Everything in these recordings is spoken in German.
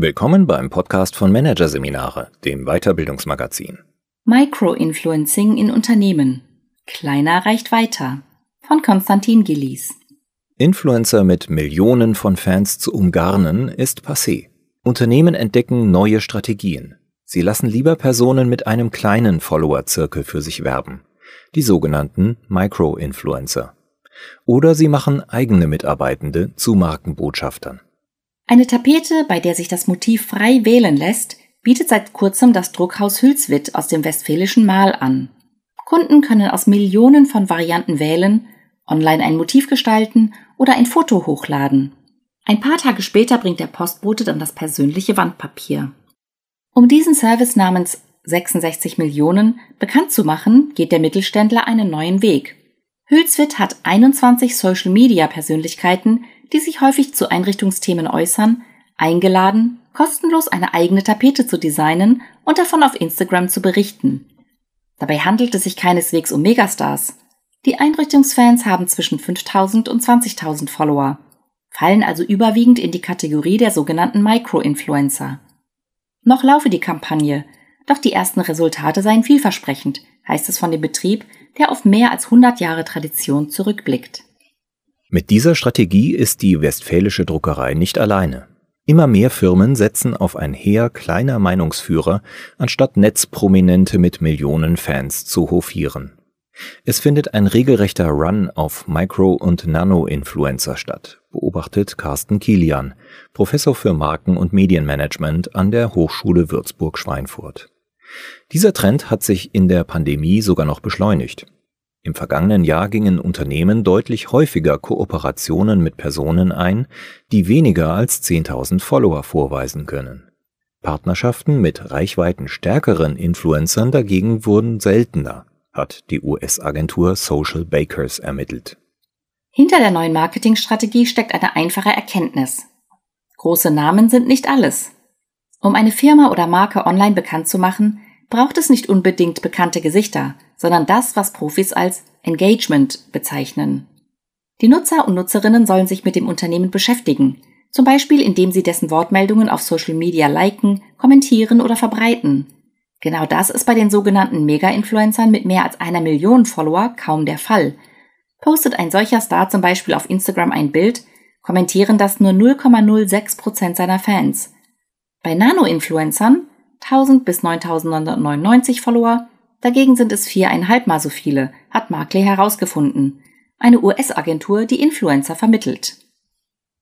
Willkommen beim Podcast von Managerseminare, dem Weiterbildungsmagazin. Microinfluencing in Unternehmen. Kleiner reicht weiter. Von Konstantin Gillies. Influencer mit Millionen von Fans zu umgarnen ist passé. Unternehmen entdecken neue Strategien. Sie lassen lieber Personen mit einem kleinen Follower-Zirkel für sich werben. Die sogenannten Microinfluencer. Oder sie machen eigene Mitarbeitende zu Markenbotschaftern. Eine Tapete, bei der sich das Motiv frei wählen lässt, bietet seit kurzem das Druckhaus Hülswit aus dem westfälischen Mahl an. Kunden können aus Millionen von Varianten wählen, online ein Motiv gestalten oder ein Foto hochladen. Ein paar Tage später bringt der Postbote dann das persönliche Wandpapier. Um diesen Service namens 66 Millionen bekannt zu machen, geht der Mittelständler einen neuen Weg. Hülswit hat 21 Social-Media-Persönlichkeiten, die sich häufig zu Einrichtungsthemen äußern, eingeladen, kostenlos eine eigene Tapete zu designen und davon auf Instagram zu berichten. Dabei handelt es sich keineswegs um Megastars. Die Einrichtungsfans haben zwischen 5000 und 20.000 Follower, fallen also überwiegend in die Kategorie der sogenannten Micro-Influencer. Noch laufe die Kampagne, doch die ersten Resultate seien vielversprechend, heißt es von dem Betrieb, der auf mehr als 100 Jahre Tradition zurückblickt. Mit dieser Strategie ist die Westfälische Druckerei nicht alleine. Immer mehr Firmen setzen auf ein Heer kleiner Meinungsführer, anstatt Netzprominente mit Millionen Fans zu hofieren. Es findet ein regelrechter Run auf Micro- und Nano-Influencer statt, beobachtet Carsten Kilian, Professor für Marken- und Medienmanagement an der Hochschule Würzburg-Schweinfurt. Dieser Trend hat sich in der Pandemie sogar noch beschleunigt. Im vergangenen Jahr gingen Unternehmen deutlich häufiger Kooperationen mit Personen ein, die weniger als 10.000 Follower vorweisen können. Partnerschaften mit reichweitenstärkeren Influencern dagegen wurden seltener, hat die US-Agentur Social Bakers ermittelt. Hinter der neuen Marketingstrategie steckt eine einfache Erkenntnis. Große Namen sind nicht alles. Um eine Firma oder Marke online bekannt zu machen, braucht es nicht unbedingt bekannte Gesichter, sondern das, was Profis als Engagement bezeichnen. Die Nutzer und Nutzerinnen sollen sich mit dem Unternehmen beschäftigen, zum Beispiel indem sie dessen Wortmeldungen auf Social Media liken, kommentieren oder verbreiten. Genau das ist bei den sogenannten Mega-Influencern mit mehr als einer Million Follower kaum der Fall. Postet ein solcher Star zum Beispiel auf Instagram ein Bild, kommentieren das nur 0,06 Prozent seiner Fans. Bei Nano-Influencern, 1000 bis 9999 Follower, Dagegen sind es viereinhalb Mal so viele, hat Markley herausgefunden. Eine US-Agentur, die Influencer vermittelt.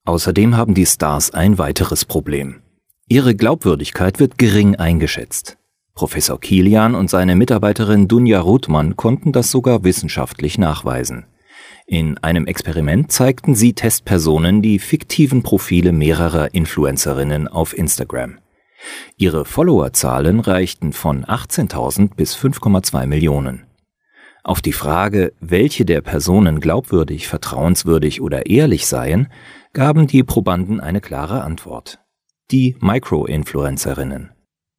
Außerdem haben die Stars ein weiteres Problem. Ihre Glaubwürdigkeit wird gering eingeschätzt. Professor Kilian und seine Mitarbeiterin Dunja Rothmann konnten das sogar wissenschaftlich nachweisen. In einem Experiment zeigten sie Testpersonen die fiktiven Profile mehrerer Influencerinnen auf Instagram. Ihre Followerzahlen reichten von 18.000 bis 5,2 Millionen. Auf die Frage, welche der Personen glaubwürdig, vertrauenswürdig oder ehrlich seien, gaben die Probanden eine klare Antwort. Die Micro-Influencerinnen.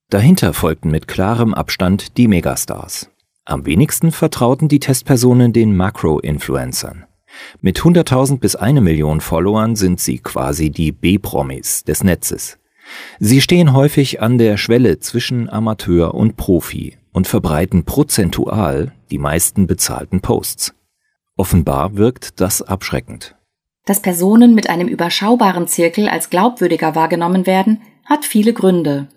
Dahinter folgten mit klarem Abstand die Megastars. Am wenigsten vertrauten die Testpersonen den Macro-Influencern. Mit 100.000 bis eine Million Followern sind sie quasi die B-Promis des Netzes. Sie stehen häufig an der Schwelle zwischen Amateur und Profi und verbreiten prozentual die meisten bezahlten Posts. Offenbar wirkt das abschreckend. Dass Personen mit einem überschaubaren Zirkel als glaubwürdiger wahrgenommen werden, hat viele Gründe.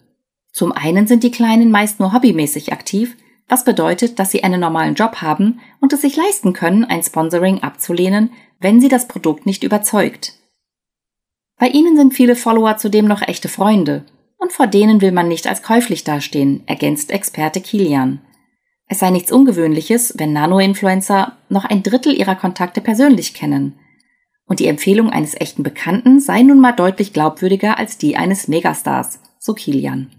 Zum einen sind die Kleinen meist nur hobbymäßig aktiv, was bedeutet, dass sie einen normalen Job haben und es sich leisten können, ein Sponsoring abzulehnen, wenn sie das Produkt nicht überzeugt. Bei ihnen sind viele Follower zudem noch echte Freunde und vor denen will man nicht als käuflich dastehen, ergänzt Experte Kilian. Es sei nichts Ungewöhnliches, wenn Nano-Influencer noch ein Drittel ihrer Kontakte persönlich kennen. Und die Empfehlung eines echten Bekannten sei nun mal deutlich glaubwürdiger als die eines Megastars, so Kilian.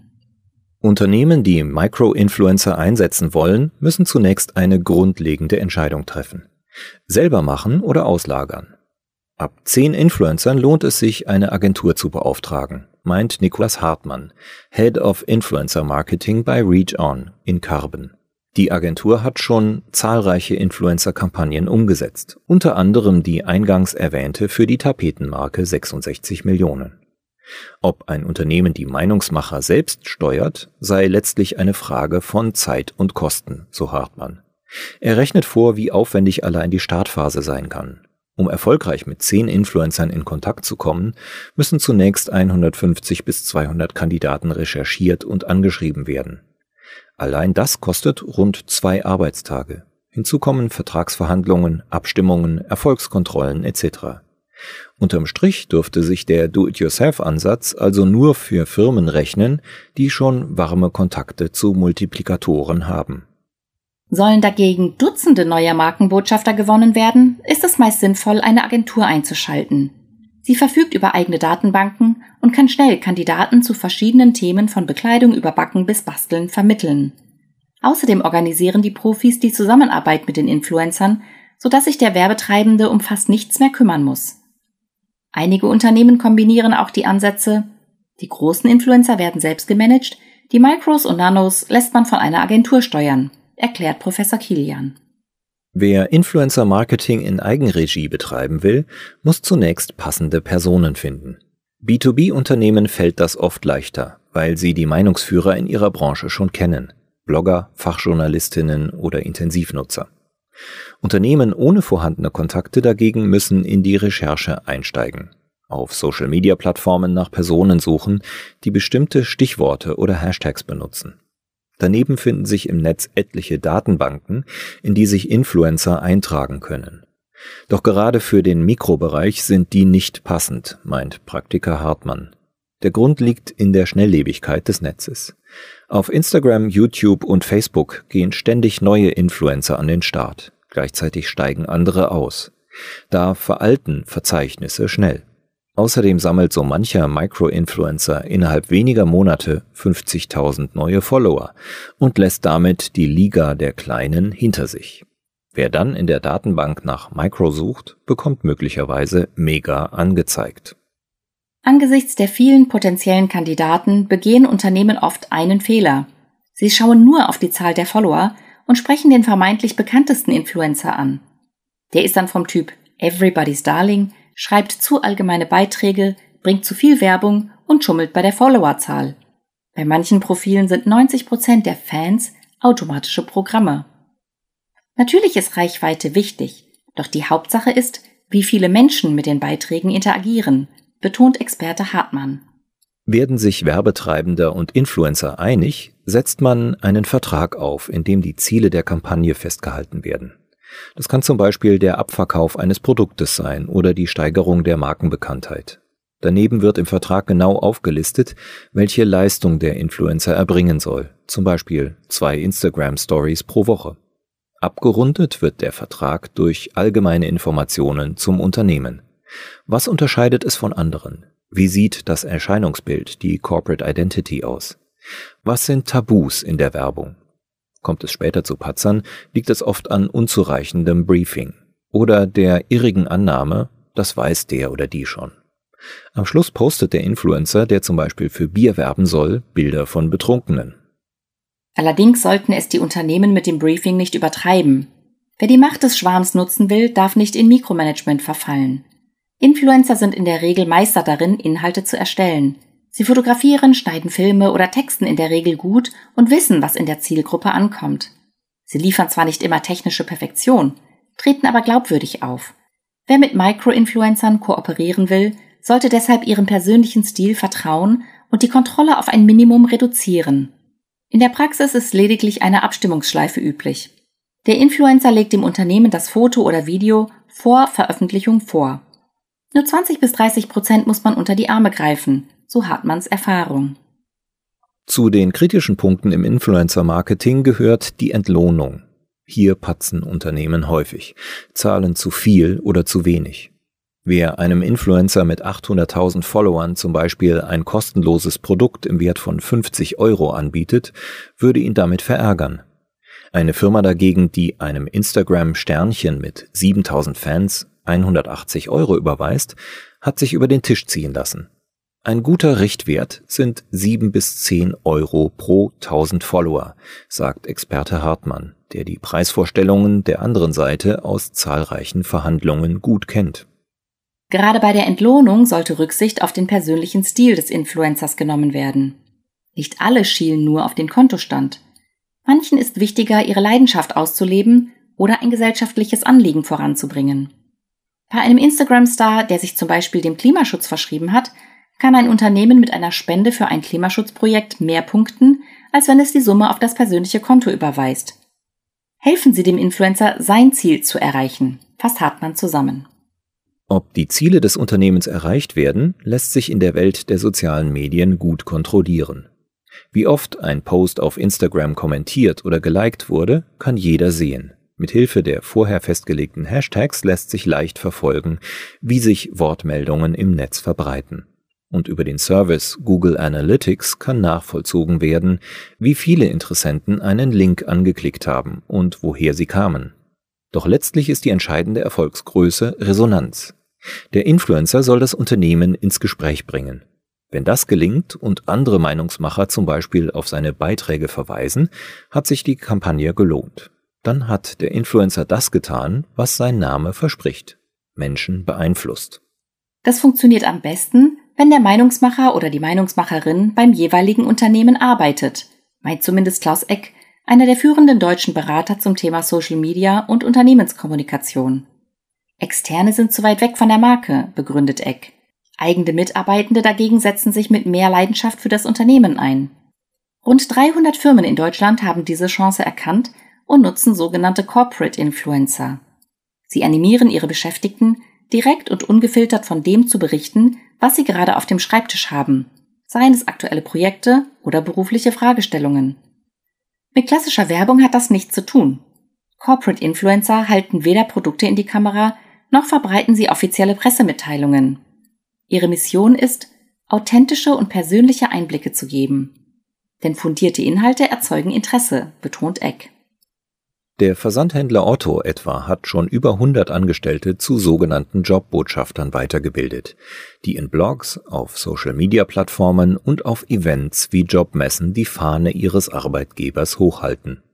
Unternehmen, die Micro-Influencer einsetzen wollen, müssen zunächst eine grundlegende Entscheidung treffen. Selber machen oder auslagern. Ab zehn Influencern lohnt es sich, eine Agentur zu beauftragen, meint Niklas Hartmann, Head of Influencer Marketing bei Reach On in Karben. Die Agentur hat schon zahlreiche Influencer-Kampagnen umgesetzt, unter anderem die eingangs erwähnte für die Tapetenmarke 66 Millionen. Ob ein Unternehmen die Meinungsmacher selbst steuert, sei letztlich eine Frage von Zeit und Kosten, so Hartmann. Er rechnet vor, wie aufwendig allein die Startphase sein kann. Um erfolgreich mit zehn Influencern in Kontakt zu kommen, müssen zunächst 150 bis 200 Kandidaten recherchiert und angeschrieben werden. Allein das kostet rund zwei Arbeitstage. Hinzu kommen Vertragsverhandlungen, Abstimmungen, Erfolgskontrollen etc. Unterm Strich dürfte sich der Do-it-yourself-Ansatz also nur für Firmen rechnen, die schon warme Kontakte zu Multiplikatoren haben. Sollen dagegen Dutzende neuer Markenbotschafter gewonnen werden, ist es meist sinnvoll, eine Agentur einzuschalten. Sie verfügt über eigene Datenbanken und kann schnell Kandidaten zu verschiedenen Themen von Bekleidung über Backen bis Basteln vermitteln. Außerdem organisieren die Profis die Zusammenarbeit mit den Influencern, sodass sich der Werbetreibende um fast nichts mehr kümmern muss. Einige Unternehmen kombinieren auch die Ansätze, die großen Influencer werden selbst gemanagt, die Micros und Nanos lässt man von einer Agentur steuern, erklärt Professor Kilian. Wer Influencer-Marketing in Eigenregie betreiben will, muss zunächst passende Personen finden. B2B-Unternehmen fällt das oft leichter, weil sie die Meinungsführer in ihrer Branche schon kennen. Blogger, Fachjournalistinnen oder Intensivnutzer. Unternehmen ohne vorhandene Kontakte dagegen müssen in die Recherche einsteigen, auf Social-Media-Plattformen nach Personen suchen, die bestimmte Stichworte oder Hashtags benutzen. Daneben finden sich im Netz etliche Datenbanken, in die sich Influencer eintragen können. Doch gerade für den Mikrobereich sind die nicht passend, meint Praktiker Hartmann. Der Grund liegt in der Schnelllebigkeit des Netzes. Auf Instagram, YouTube und Facebook gehen ständig neue Influencer an den Start. Gleichzeitig steigen andere aus. Da veralten Verzeichnisse schnell. Außerdem sammelt so mancher Micro-Influencer innerhalb weniger Monate 50.000 neue Follower und lässt damit die Liga der Kleinen hinter sich. Wer dann in der Datenbank nach Micro sucht, bekommt möglicherweise Mega angezeigt. Angesichts der vielen potenziellen Kandidaten begehen Unternehmen oft einen Fehler. Sie schauen nur auf die Zahl der Follower und sprechen den vermeintlich bekanntesten Influencer an. Der ist dann vom Typ Everybody's Darling, schreibt zu allgemeine Beiträge, bringt zu viel Werbung und schummelt bei der Followerzahl. Bei manchen Profilen sind 90 Prozent der Fans automatische Programme. Natürlich ist Reichweite wichtig, doch die Hauptsache ist, wie viele Menschen mit den Beiträgen interagieren – betont Experte Hartmann. Werden sich Werbetreibender und Influencer einig, setzt man einen Vertrag auf, in dem die Ziele der Kampagne festgehalten werden. Das kann zum Beispiel der Abverkauf eines Produktes sein oder die Steigerung der Markenbekanntheit. Daneben wird im Vertrag genau aufgelistet, welche Leistung der Influencer erbringen soll, zum Beispiel zwei Instagram Stories pro Woche. Abgerundet wird der Vertrag durch allgemeine Informationen zum Unternehmen. Was unterscheidet es von anderen? Wie sieht das Erscheinungsbild, die Corporate Identity aus? Was sind Tabus in der Werbung? Kommt es später zu Patzern, liegt es oft an unzureichendem Briefing oder der irrigen Annahme, das weiß der oder die schon. Am Schluss postet der Influencer, der zum Beispiel für Bier werben soll, Bilder von Betrunkenen. Allerdings sollten es die Unternehmen mit dem Briefing nicht übertreiben. Wer die Macht des Schwarms nutzen will, darf nicht in Mikromanagement verfallen. Influencer sind in der Regel Meister darin, Inhalte zu erstellen. Sie fotografieren, schneiden Filme oder texten in der Regel gut und wissen, was in der Zielgruppe ankommt. Sie liefern zwar nicht immer technische Perfektion, treten aber glaubwürdig auf. Wer mit Micro-Influencern kooperieren will, sollte deshalb ihrem persönlichen Stil vertrauen und die Kontrolle auf ein Minimum reduzieren. In der Praxis ist lediglich eine Abstimmungsschleife üblich. Der Influencer legt dem Unternehmen das Foto oder Video vor Veröffentlichung vor. Nur 20 bis 30 Prozent muss man unter die Arme greifen, so Hartmanns Erfahrung. Zu den kritischen Punkten im Influencer-Marketing gehört die Entlohnung. Hier patzen Unternehmen häufig, zahlen zu viel oder zu wenig. Wer einem Influencer mit 800.000 Followern zum Beispiel ein kostenloses Produkt im Wert von 50 Euro anbietet, würde ihn damit verärgern. Eine Firma dagegen, die einem Instagram-Sternchen mit 7000 Fans 180 Euro überweist, hat sich über den Tisch ziehen lassen. Ein guter Richtwert sind 7 bis 10 Euro pro 1000 Follower, sagt Experte Hartmann, der die Preisvorstellungen der anderen Seite aus zahlreichen Verhandlungen gut kennt. Gerade bei der Entlohnung sollte Rücksicht auf den persönlichen Stil des Influencers genommen werden. Nicht alle schielen nur auf den Kontostand. Manchen ist wichtiger, ihre Leidenschaft auszuleben oder ein gesellschaftliches Anliegen voranzubringen. Bei einem Instagram-Star, der sich zum Beispiel dem Klimaschutz verschrieben hat, kann ein Unternehmen mit einer Spende für ein Klimaschutzprojekt mehr punkten, als wenn es die Summe auf das persönliche Konto überweist. Helfen Sie dem Influencer, sein Ziel zu erreichen, fasst Hartmann zusammen. Ob die Ziele des Unternehmens erreicht werden, lässt sich in der Welt der sozialen Medien gut kontrollieren. Wie oft ein Post auf Instagram kommentiert oder geliked wurde, kann jeder sehen. Mit Hilfe der vorher festgelegten Hashtags lässt sich leicht verfolgen, wie sich Wortmeldungen im Netz verbreiten und über den Service Google Analytics kann nachvollzogen werden, wie viele Interessenten einen Link angeklickt haben und woher sie kamen. Doch letztlich ist die entscheidende Erfolgsgröße Resonanz. Der Influencer soll das Unternehmen ins Gespräch bringen. Wenn das gelingt und andere Meinungsmacher zum Beispiel auf seine Beiträge verweisen, hat sich die Kampagne gelohnt. Dann hat der Influencer das getan, was sein Name verspricht. Menschen beeinflusst. Das funktioniert am besten, wenn der Meinungsmacher oder die Meinungsmacherin beim jeweiligen Unternehmen arbeitet, meint zumindest Klaus Eck, einer der führenden deutschen Berater zum Thema Social Media und Unternehmenskommunikation. Externe sind zu weit weg von der Marke, begründet Eck. Eigene Mitarbeitende dagegen setzen sich mit mehr Leidenschaft für das Unternehmen ein. Rund 300 Firmen in Deutschland haben diese Chance erkannt und nutzen sogenannte Corporate Influencer. Sie animieren ihre Beschäftigten, direkt und ungefiltert von dem zu berichten, was Sie gerade auf dem Schreibtisch haben, seien es aktuelle Projekte oder berufliche Fragestellungen. Mit klassischer Werbung hat das nichts zu tun. Corporate Influencer halten weder Produkte in die Kamera, noch verbreiten sie offizielle Pressemitteilungen. Ihre Mission ist, authentische und persönliche Einblicke zu geben. Denn fundierte Inhalte erzeugen Interesse, betont Eck. Der Versandhändler Otto etwa hat schon über 100 Angestellte zu sogenannten Jobbotschaftern weitergebildet, die in Blogs, auf Social-Media-Plattformen und auf Events wie Jobmessen die Fahne ihres Arbeitgebers hochhalten.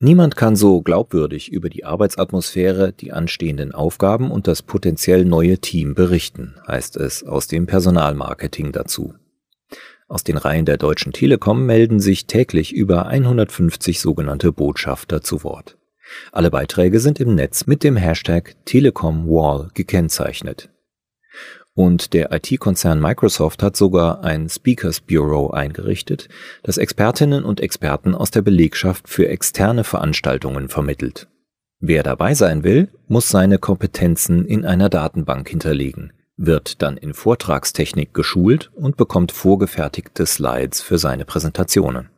Niemand kann so glaubwürdig über die Arbeitsatmosphäre, die anstehenden Aufgaben und das potenziell neue Team berichten, heißt es aus dem Personalmarketing dazu. Aus den Reihen der Deutschen Telekom melden sich täglich über 150 sogenannte Botschafter zu Wort. Alle Beiträge sind im Netz mit dem Hashtag TelecomWall gekennzeichnet. Und der IT-Konzern Microsoft hat sogar ein Speakers Bureau eingerichtet, das Expertinnen und Experten aus der Belegschaft für externe Veranstaltungen vermittelt. Wer dabei sein will, muss seine Kompetenzen in einer Datenbank hinterlegen wird dann in Vortragstechnik geschult und bekommt vorgefertigte Slides für seine Präsentationen.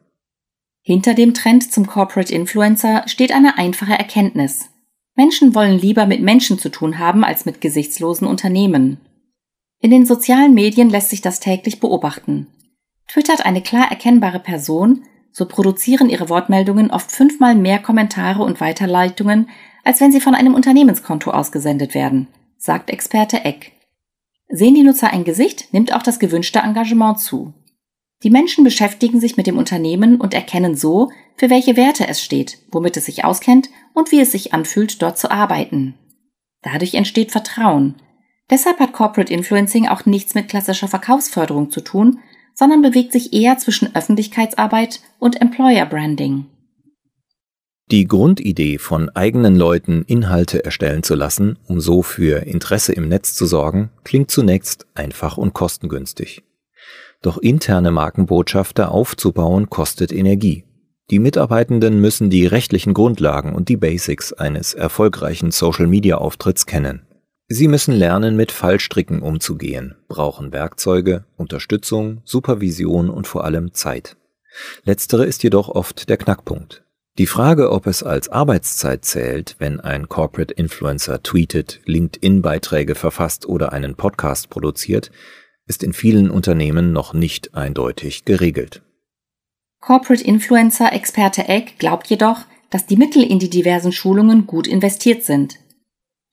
Hinter dem Trend zum Corporate Influencer steht eine einfache Erkenntnis. Menschen wollen lieber mit Menschen zu tun haben als mit gesichtslosen Unternehmen. In den sozialen Medien lässt sich das täglich beobachten. Twittert eine klar erkennbare Person, so produzieren ihre Wortmeldungen oft fünfmal mehr Kommentare und Weiterleitungen, als wenn sie von einem Unternehmenskonto ausgesendet werden, sagt Experte Eck. Sehen die Nutzer ein Gesicht, nimmt auch das gewünschte Engagement zu. Die Menschen beschäftigen sich mit dem Unternehmen und erkennen so, für welche Werte es steht, womit es sich auskennt und wie es sich anfühlt, dort zu arbeiten. Dadurch entsteht Vertrauen. Deshalb hat Corporate Influencing auch nichts mit klassischer Verkaufsförderung zu tun, sondern bewegt sich eher zwischen Öffentlichkeitsarbeit und Employer Branding. Die Grundidee von eigenen Leuten Inhalte erstellen zu lassen, um so für Interesse im Netz zu sorgen, klingt zunächst einfach und kostengünstig. Doch interne Markenbotschafter aufzubauen kostet Energie. Die Mitarbeitenden müssen die rechtlichen Grundlagen und die Basics eines erfolgreichen Social-Media-Auftritts kennen. Sie müssen lernen, mit Fallstricken umzugehen, brauchen Werkzeuge, Unterstützung, Supervision und vor allem Zeit. Letztere ist jedoch oft der Knackpunkt. Die Frage, ob es als Arbeitszeit zählt, wenn ein Corporate Influencer tweetet, LinkedIn-Beiträge verfasst oder einen Podcast produziert, ist in vielen Unternehmen noch nicht eindeutig geregelt. Corporate Influencer Experte Egg glaubt jedoch, dass die Mittel in die diversen Schulungen gut investiert sind.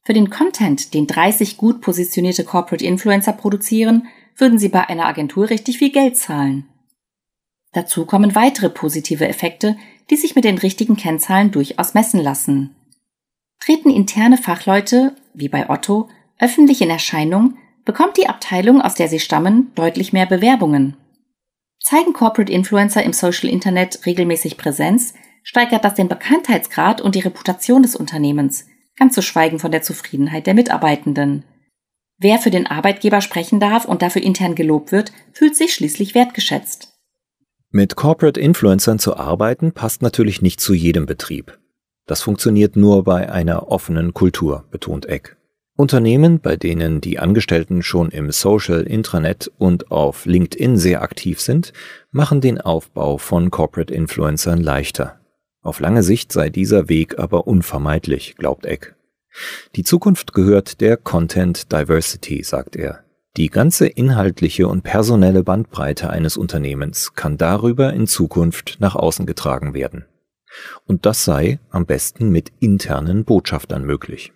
Für den Content, den 30 gut positionierte Corporate Influencer produzieren, würden sie bei einer Agentur richtig viel Geld zahlen. Dazu kommen weitere positive Effekte, die sich mit den richtigen Kennzahlen durchaus messen lassen. Treten interne Fachleute, wie bei Otto, öffentlich in Erscheinung, bekommt die Abteilung, aus der sie stammen, deutlich mehr Bewerbungen. Zeigen Corporate Influencer im Social Internet regelmäßig Präsenz, steigert das den Bekanntheitsgrad und die Reputation des Unternehmens, ganz zu schweigen von der Zufriedenheit der Mitarbeitenden. Wer für den Arbeitgeber sprechen darf und dafür intern gelobt wird, fühlt sich schließlich wertgeschätzt. Mit Corporate Influencern zu arbeiten passt natürlich nicht zu jedem Betrieb. Das funktioniert nur bei einer offenen Kultur, betont Eck. Unternehmen, bei denen die Angestellten schon im Social Intranet und auf LinkedIn sehr aktiv sind, machen den Aufbau von Corporate Influencern leichter. Auf lange Sicht sei dieser Weg aber unvermeidlich, glaubt Eck. Die Zukunft gehört der Content Diversity, sagt er. Die ganze inhaltliche und personelle Bandbreite eines Unternehmens kann darüber in Zukunft nach außen getragen werden. Und das sei am besten mit internen Botschaftern möglich.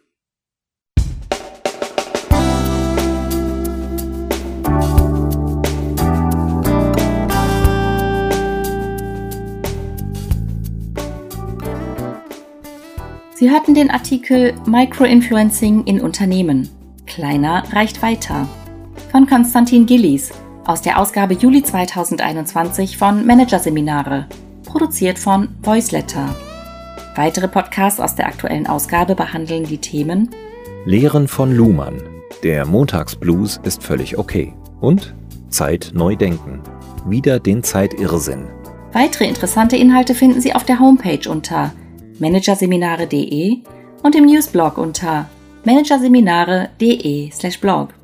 Sie hörten den Artikel Microinfluencing in Unternehmen. Kleiner reicht weiter. Von Konstantin Gillies aus der Ausgabe Juli 2021 von Managerseminare, produziert von Voiceletter. Weitere Podcasts aus der aktuellen Ausgabe behandeln die Themen Lehren von Luhmann. Der Montagsblues ist völlig okay. Und Zeit neu denken. Wieder den Zeitirrsinn. Weitere interessante Inhalte finden Sie auf der Homepage unter managerseminare.de und im Newsblog unter managerseminare.de/blog.